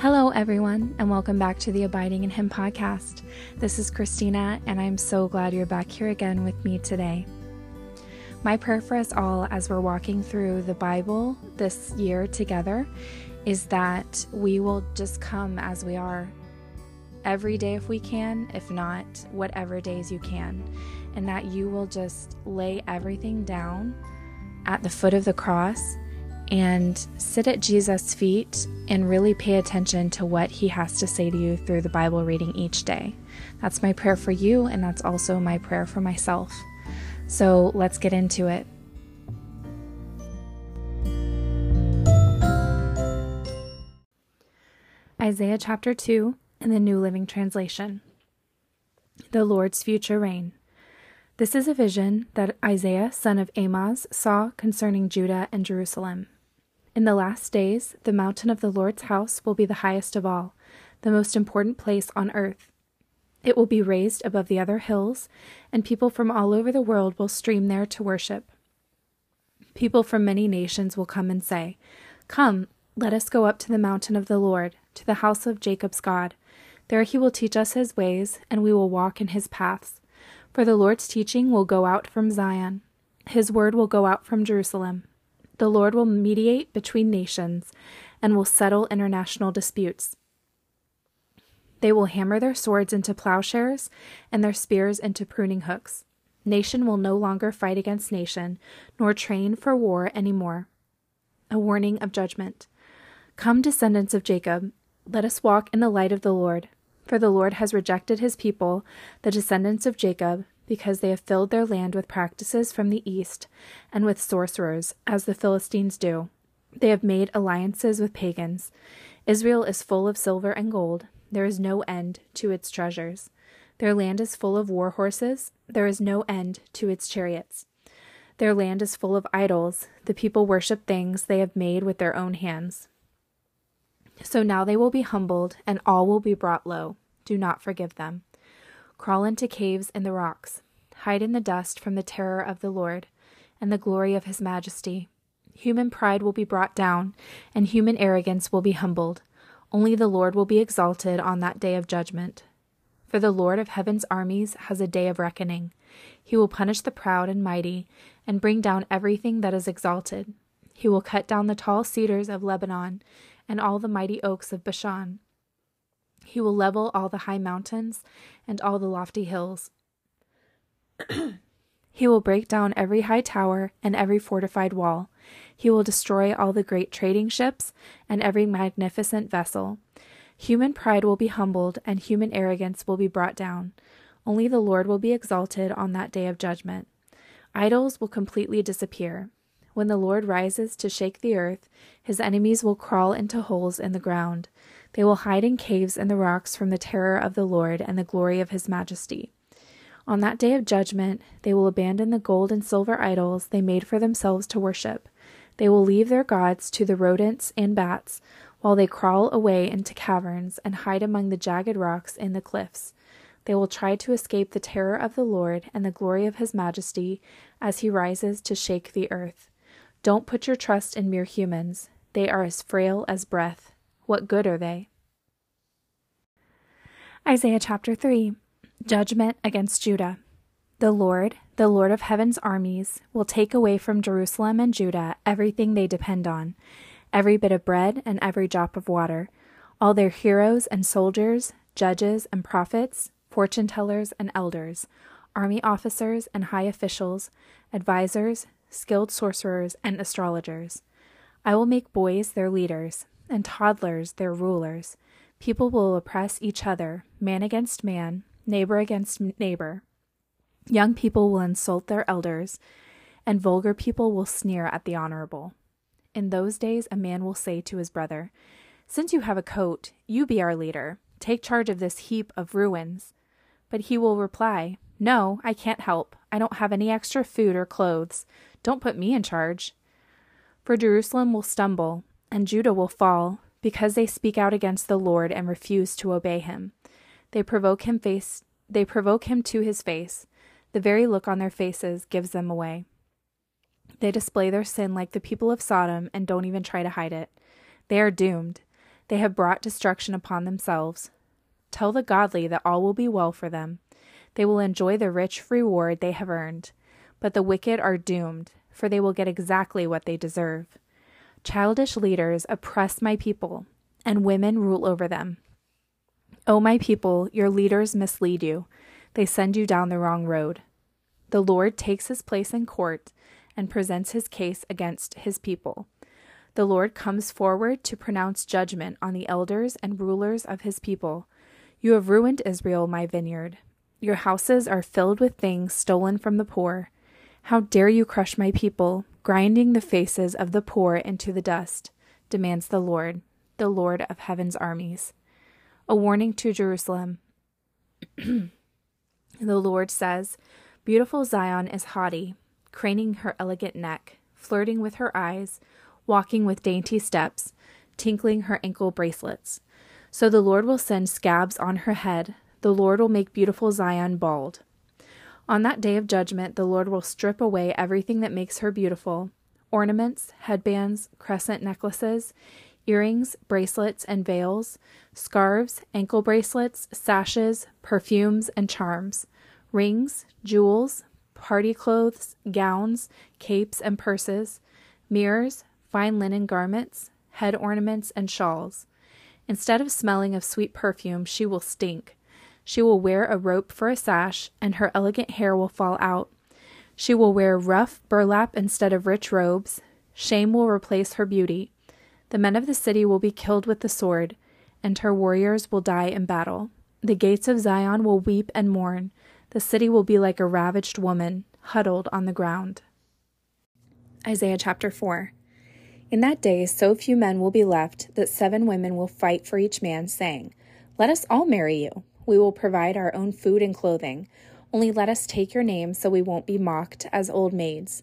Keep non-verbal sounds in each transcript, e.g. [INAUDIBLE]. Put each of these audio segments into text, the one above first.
Hello, everyone, and welcome back to the Abiding in Him podcast. This is Christina, and I'm so glad you're back here again with me today. My prayer for us all as we're walking through the Bible this year together is that we will just come as we are every day if we can, if not, whatever days you can, and that you will just lay everything down at the foot of the cross and sit at Jesus' feet and really pay attention to what he has to say to you through the Bible reading each day. That's my prayer for you, and that's also my prayer for myself. So let's get into it. Isaiah chapter 2 in the New Living Translation. The Lord's future reign. This is a vision that Isaiah, son of Amoz, saw concerning Judah and Jerusalem. In the last days, the mountain of the Lord's house will be the highest of all, the most important place on earth. It will be raised above the other hills, and people from all over the world will stream there to worship. People from many nations will come and say, Come, let us go up to the mountain of the Lord, to the house of Jacob's God. There he will teach us his ways, and we will walk in his paths. For the Lord's teaching will go out from Zion, his word will go out from Jerusalem. The Lord will mediate between nations and will settle international disputes. They will hammer their swords into plowshares and their spears into pruning hooks. Nation will no longer fight against nation, nor train for war any more. A warning of judgment. Come, descendants of Jacob, let us walk in the light of the Lord. For the Lord has rejected his people, the descendants of Jacob, because they have filled their land with practices from the east, and with sorcerers, as the Philistines do. They have made alliances with pagans. Israel is full of silver and gold. There is no end to its treasures. Their land is full of war horses. There is no end to its chariots. Their land is full of idols. The people worship things they have made with their own hands. So now they will be humbled, and all will be brought low. Do not forgive them. Crawl into caves in the rocks. Hide in the dust from the terror of the Lord and the glory of his majesty. Human pride will be brought down, and human arrogance will be humbled. Only the Lord will be exalted on that day of judgment. For the Lord of heaven's armies has a day of reckoning. He will punish the proud and mighty, and bring down everything that is exalted. He will cut down the tall cedars of Lebanon and all the mighty oaks of Bashan. He will level all the high mountains and all the lofty hills. [CLEARS THROAT] he will break down every high tower and every fortified wall. He will destroy all the great trading ships and every magnificent vessel. Human pride will be humbled, and human arrogance will be brought down. Only the Lord will be exalted on that day of judgment. Idols will completely disappear. When the Lord rises to shake the earth, his enemies will crawl into holes in the ground. They will hide in caves in the rocks from the terror of the Lord and the glory of his majesty. On that day of judgment, they will abandon the gold and silver idols they made for themselves to worship. They will leave their gods to the rodents and bats, while they crawl away into caverns and hide among the jagged rocks in the cliffs. They will try to escape the terror of the Lord and the glory of his majesty as he rises to shake the earth. Don't put your trust in mere humans. They are as frail as breath. What good are they? Isaiah chapter 3 Judgment against Judah. The Lord, the Lord of heaven's armies, will take away from Jerusalem and Judah everything they depend on every bit of bread and every drop of water, all their heroes and soldiers, judges and prophets, fortune tellers and elders, army officers and high officials, advisers, skilled sorcerers, and astrologers. I will make boys their leaders, and toddlers their rulers. People will oppress each other, man against man, neighbor against neighbor. Young people will insult their elders, and vulgar people will sneer at the honorable. In those days, a man will say to his brother, Since you have a coat, you be our leader. Take charge of this heap of ruins. But he will reply, No, I can't help. I don't have any extra food or clothes. Don't put me in charge. For Jerusalem will stumble, and Judah will fall, because they speak out against the Lord and refuse to obey him. They provoke him face they provoke him to his face. The very look on their faces gives them away. They display their sin like the people of Sodom and don't even try to hide it. They are doomed. They have brought destruction upon themselves. Tell the godly that all will be well for them. They will enjoy the rich reward they have earned. But the wicked are doomed, for they will get exactly what they deserve. Childish leaders oppress my people, and women rule over them. O my people, your leaders mislead you. They send you down the wrong road. The Lord takes his place in court and presents his case against his people. The Lord comes forward to pronounce judgment on the elders and rulers of his people. You have ruined Israel, my vineyard. Your houses are filled with things stolen from the poor. How dare you crush my people, grinding the faces of the poor into the dust, demands the Lord, the Lord of heaven's armies. A warning to Jerusalem. [CLEARS THROAT] the Lord says, Beautiful Zion is haughty, craning her elegant neck, flirting with her eyes, walking with dainty steps, tinkling her ankle bracelets. So the Lord will send scabs on her head, the Lord will make beautiful Zion bald. On that day of judgment, the Lord will strip away everything that makes her beautiful ornaments, headbands, crescent necklaces, earrings, bracelets, and veils, scarves, ankle bracelets, sashes, perfumes, and charms, rings, jewels, party clothes, gowns, capes, and purses, mirrors, fine linen garments, head ornaments, and shawls. Instead of smelling of sweet perfume, she will stink. She will wear a rope for a sash, and her elegant hair will fall out. She will wear rough burlap instead of rich robes. Shame will replace her beauty. The men of the city will be killed with the sword, and her warriors will die in battle. The gates of Zion will weep and mourn. The city will be like a ravaged woman, huddled on the ground. Isaiah chapter 4 In that day, so few men will be left that seven women will fight for each man, saying, Let us all marry you. We will provide our own food and clothing. Only let us take your name so we won't be mocked as old maids.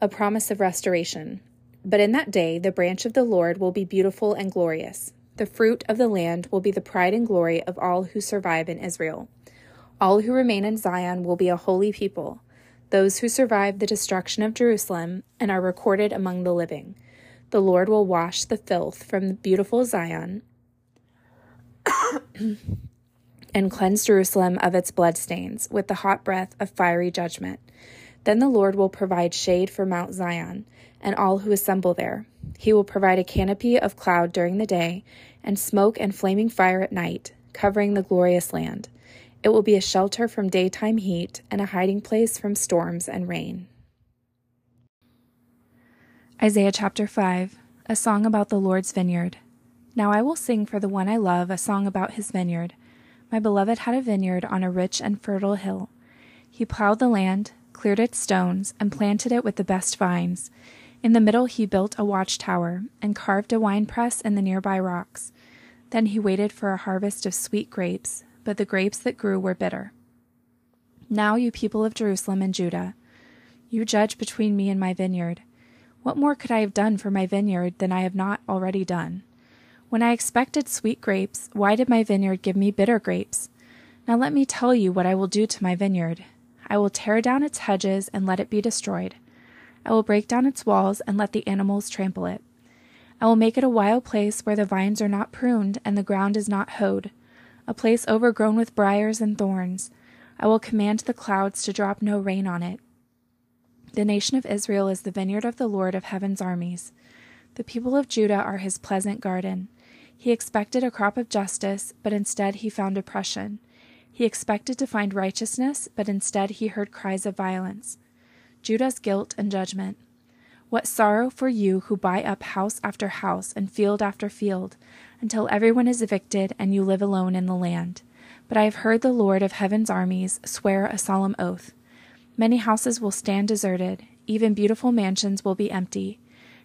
A promise of restoration. But in that day, the branch of the Lord will be beautiful and glorious. The fruit of the land will be the pride and glory of all who survive in Israel. All who remain in Zion will be a holy people, those who survive the destruction of Jerusalem and are recorded among the living. The Lord will wash the filth from the beautiful Zion and cleanse Jerusalem of its bloodstains with the hot breath of fiery judgment. Then the Lord will provide shade for Mount Zion and all who assemble there. He will provide a canopy of cloud during the day and smoke and flaming fire at night, covering the glorious land. It will be a shelter from daytime heat and a hiding place from storms and rain. Isaiah chapter 5 A song about the Lord's vineyard. Now I will sing for the one I love a song about his vineyard. My beloved had a vineyard on a rich and fertile hill. He plowed the land, cleared its stones, and planted it with the best vines. In the middle, he built a watchtower and carved a winepress in the nearby rocks. Then he waited for a harvest of sweet grapes but the grapes that grew were bitter. Now, you people of Jerusalem and Judah, you judge between me and my vineyard. What more could I have done for my vineyard than I have not already done? When I expected sweet grapes, why did my vineyard give me bitter grapes? Now let me tell you what I will do to my vineyard. I will tear down its hedges and let it be destroyed. I will break down its walls and let the animals trample it. I will make it a wild place where the vines are not pruned and the ground is not hoed a place overgrown with briars and thorns. I will command the clouds to drop no rain on it. The nation of Israel is the vineyard of the Lord of heaven's armies. The people of Judah are his pleasant garden. He expected a crop of justice, but instead he found oppression. He expected to find righteousness, but instead he heard cries of violence. Judah's guilt and judgment. What sorrow for you who buy up house after house and field after field, until everyone is evicted and you live alone in the land. But I have heard the Lord of heaven's armies swear a solemn oath. Many houses will stand deserted, even beautiful mansions will be empty.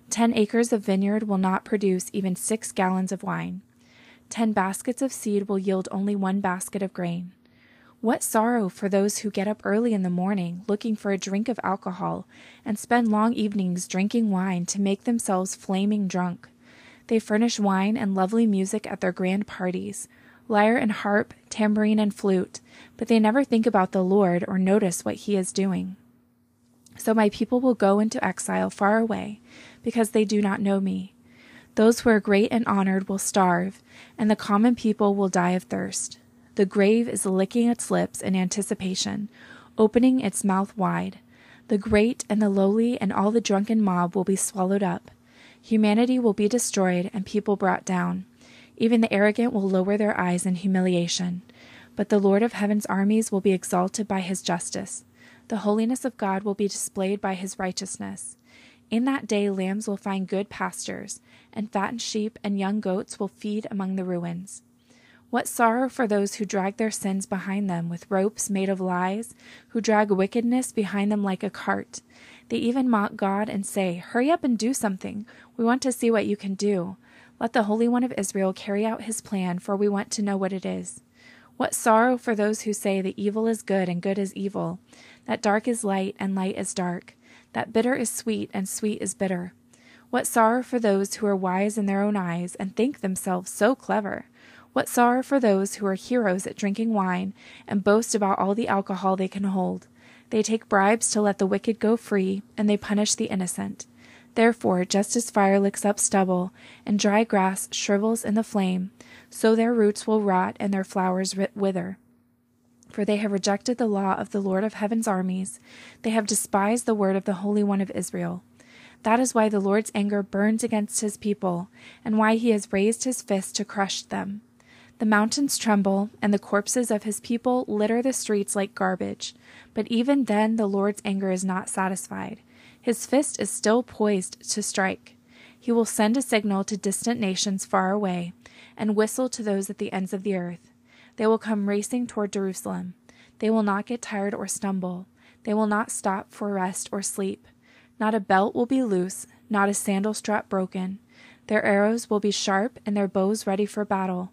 Ten acres of vineyard will not produce even six gallons of wine. Ten baskets of seed will yield only one basket of grain. What sorrow for those who get up early in the morning looking for a drink of alcohol and spend long evenings drinking wine to make themselves flaming drunk. They furnish wine and lovely music at their grand parties, lyre and harp, tambourine and flute, but they never think about the Lord or notice what he is doing. So my people will go into exile far away, because they do not know me. Those who are great and honored will starve, and the common people will die of thirst. The grave is licking its lips in anticipation, opening its mouth wide. The great and the lowly and all the drunken mob will be swallowed up. Humanity will be destroyed and people brought down. Even the arrogant will lower their eyes in humiliation. But the Lord of heaven's armies will be exalted by his justice. The holiness of God will be displayed by his righteousness. In that day, lambs will find good pastures, and fattened sheep and young goats will feed among the ruins. What sorrow for those who drag their sins behind them with ropes made of lies, who drag wickedness behind them like a cart. They even mock God and say, Hurry up and do something. We want to see what you can do. Let the Holy One of Israel carry out his plan, for we want to know what it is. What sorrow for those who say that evil is good and good is evil, that dark is light and light is dark, that bitter is sweet and sweet is bitter. What sorrow for those who are wise in their own eyes and think themselves so clever. What sorrow for those who are heroes at drinking wine and boast about all the alcohol they can hold. They take bribes to let the wicked go free, and they punish the innocent. Therefore, just as fire licks up stubble, and dry grass shrivels in the flame, so their roots will rot and their flowers wither. For they have rejected the law of the Lord of heaven's armies, they have despised the word of the Holy One of Israel. That is why the Lord's anger burns against his people, and why he has raised his fist to crush them. The mountains tremble, and the corpses of his people litter the streets like garbage. But even then, the Lord's anger is not satisfied. His fist is still poised to strike. He will send a signal to distant nations far away, and whistle to those at the ends of the earth. They will come racing toward Jerusalem. They will not get tired or stumble. They will not stop for rest or sleep. Not a belt will be loose, not a sandal strap broken. Their arrows will be sharp, and their bows ready for battle.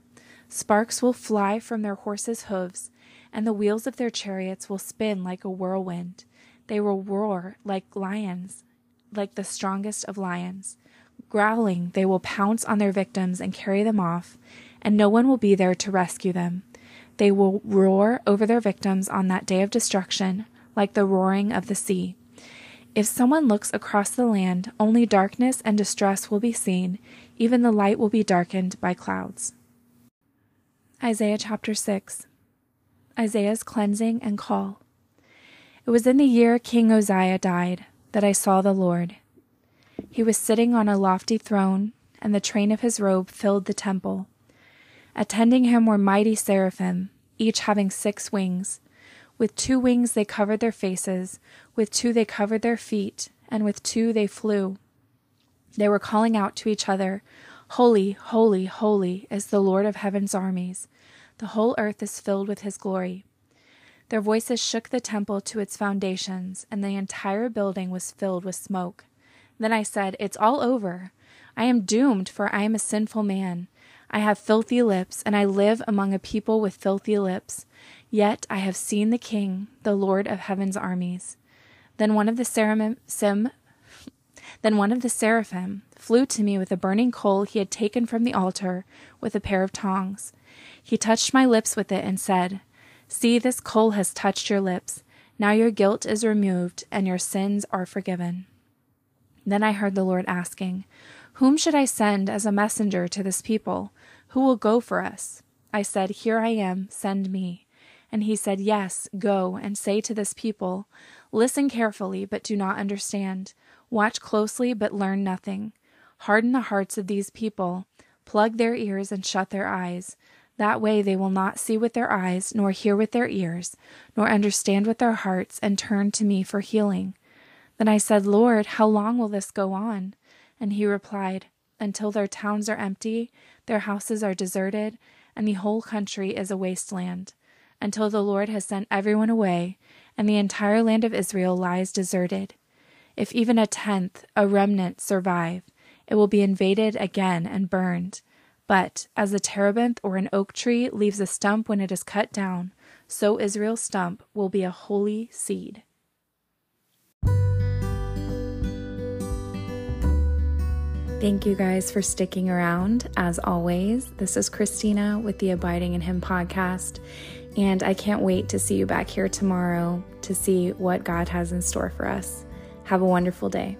Sparks will fly from their horses' hoofs, and the wheels of their chariots will spin like a whirlwind. They will roar like lions, like the strongest of lions. Growling, they will pounce on their victims and carry them off, and no one will be there to rescue them. They will roar over their victims on that day of destruction, like the roaring of the sea. If someone looks across the land, only darkness and distress will be seen, even the light will be darkened by clouds. Isaiah chapter 6 Isaiah's cleansing and call. It was in the year King Uzziah died that I saw the Lord. He was sitting on a lofty throne, and the train of his robe filled the temple. Attending him were mighty seraphim, each having six wings. With two wings they covered their faces, with two they covered their feet, and with two they flew. They were calling out to each other, Holy, holy, holy is the Lord of heaven's armies. The whole earth is filled with his glory. Their voices shook the temple to its foundations, and the entire building was filled with smoke. Then I said, It's all over. I am doomed, for I am a sinful man. I have filthy lips, and I live among a people with filthy lips. Yet I have seen the King, the Lord of heaven's armies. Then one of the seraphim, then one of the seraphim flew to me with a burning coal he had taken from the altar with a pair of tongs. He touched my lips with it and said, See, this coal has touched your lips. Now your guilt is removed and your sins are forgiven. Then I heard the Lord asking, Whom should I send as a messenger to this people? Who will go for us? I said, Here I am, send me. And he said, Yes, go and say to this people, Listen carefully, but do not understand. Watch closely, but learn nothing. Harden the hearts of these people. Plug their ears and shut their eyes. That way they will not see with their eyes, nor hear with their ears, nor understand with their hearts, and turn to me for healing. Then I said, Lord, how long will this go on? And he replied, Until their towns are empty, their houses are deserted, and the whole country is a wasteland, until the Lord has sent everyone away, and the entire land of Israel lies deserted. If even a tenth, a remnant, survive, it will be invaded again and burned. But as a terebinth or an oak tree leaves a stump when it is cut down, so Israel's stump will be a holy seed. Thank you guys for sticking around. As always, this is Christina with the Abiding in Him podcast, and I can't wait to see you back here tomorrow to see what God has in store for us. Have a wonderful day.